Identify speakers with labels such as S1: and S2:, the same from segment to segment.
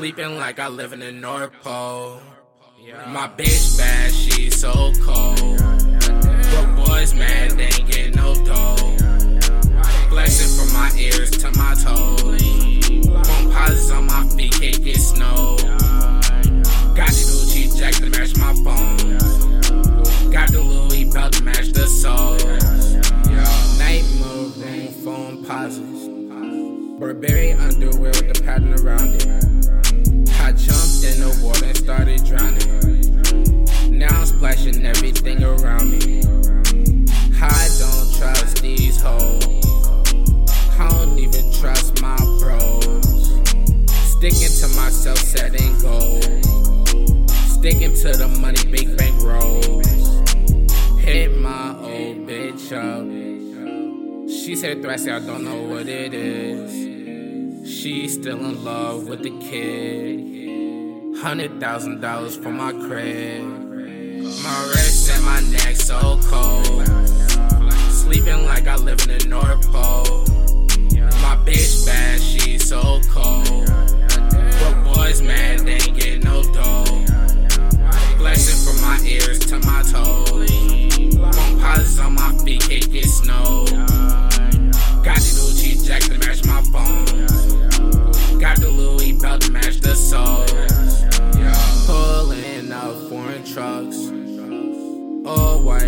S1: Sleeping like I live in the North Pole. My bitch bad, she so cold. Broke boys mad, they ain't getting no dough. Flexing from my ears to my toes. Foamposites on my feet, can't get snow. Got the Gucci jack to match my phone. Got the Louis belt to match the soul. Night move, Foamposites. Burberry underwear with the pattern around it. I jumped in the water and started drowning. Now I'm splashing everything around me. I don't trust these hoes. I don't even trust my bros. Sticking to myself, setting goals. Sticking to the money, big bank rolls. Hit my old bitch up. She said Thraxx, I don't know what it is. She's still in love with the kid. Hundred thousand dollars for my crib. My wrist and my neck so cold.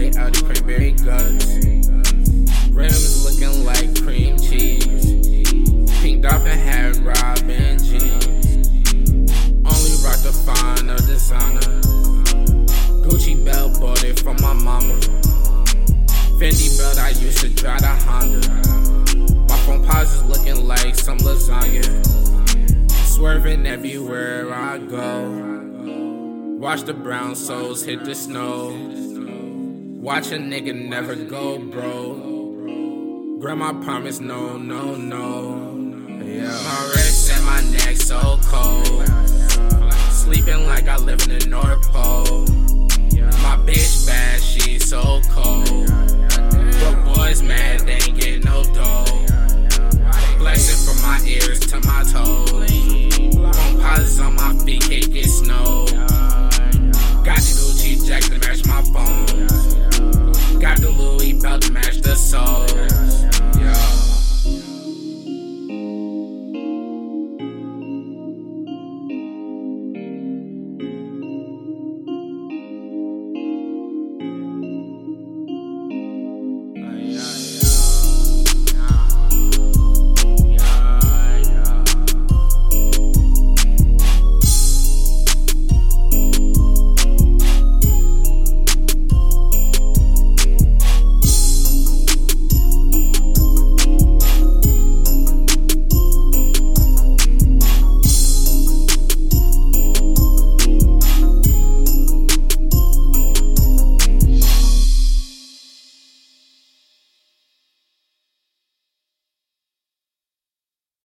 S1: White, out the cranberry guts. Rims looking like cream cheese. Pink dolphin hat, Robin jeans. Only rock the finer designer. Gucci belt, bought it from my mama. Fendi belt, I used to drive the Honda. My Foamposites looking like some lasagna. Swerving everywhere I go. Watch the brown souls hit the snow. Watch a nigga never go, bro. Grandma promised no, no, no. Yeah. My wrist and my neck so cold. Sleeping like I live in